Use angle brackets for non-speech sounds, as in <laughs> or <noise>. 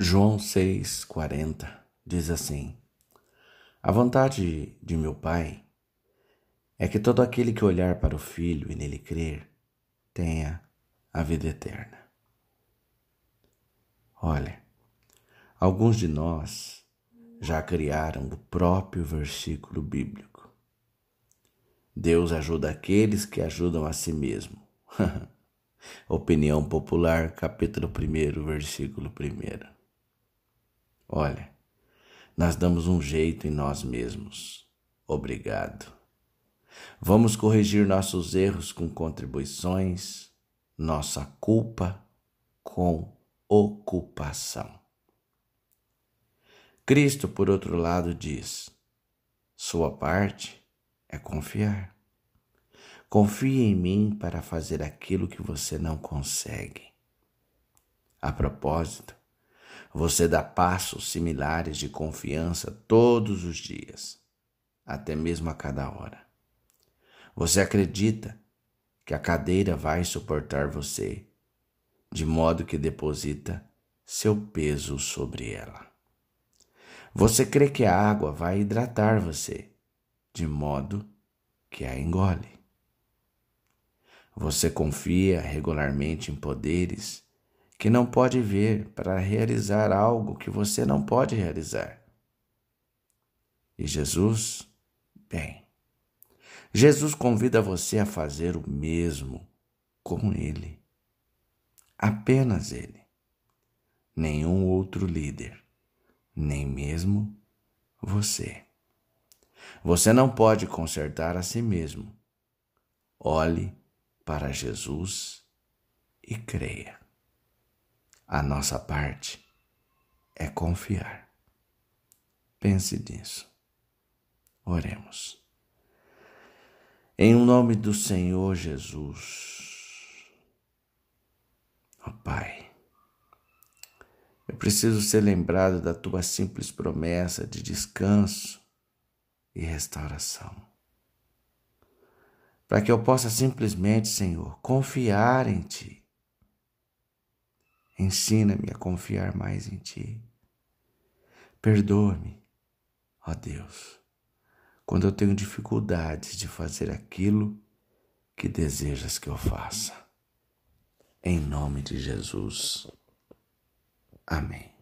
João 6,40 diz assim: A vontade de meu Pai é que todo aquele que olhar para o Filho e nele crer tenha a vida eterna. Olha, alguns de nós já criaram o próprio versículo bíblico. Deus ajuda aqueles que ajudam a si mesmo. <laughs> Opinião Popular, capítulo 1, versículo 1. Olha, nós damos um jeito em nós mesmos. Obrigado. Vamos corrigir nossos erros com contribuições, nossa culpa com ocupação. Cristo, por outro lado, diz: sua parte é confiar. Confie em mim para fazer aquilo que você não consegue. A propósito, você dá passos similares de confiança todos os dias, até mesmo a cada hora. Você acredita que a cadeira vai suportar você, de modo que deposita seu peso sobre ela. Você crê que a água vai hidratar você, de modo que a engole. Você confia regularmente em poderes que não pode ver para realizar algo que você não pode realizar. E Jesus, bem, Jesus convida você a fazer o mesmo com Ele. Apenas Ele. Nenhum outro líder, nem mesmo você. Você não pode consertar a si mesmo. Olhe para Jesus e creia. A nossa parte é confiar. Pense nisso. Oremos. Em nome do Senhor Jesus, ó Pai, eu preciso ser lembrado da tua simples promessa de descanso e restauração. Para que eu possa simplesmente, Senhor, confiar em Ti. Ensina-me a confiar mais em Ti. Perdoa-me, ó Deus quando eu tenho dificuldades de fazer aquilo que desejas que eu faça. Em nome de Jesus. Amém.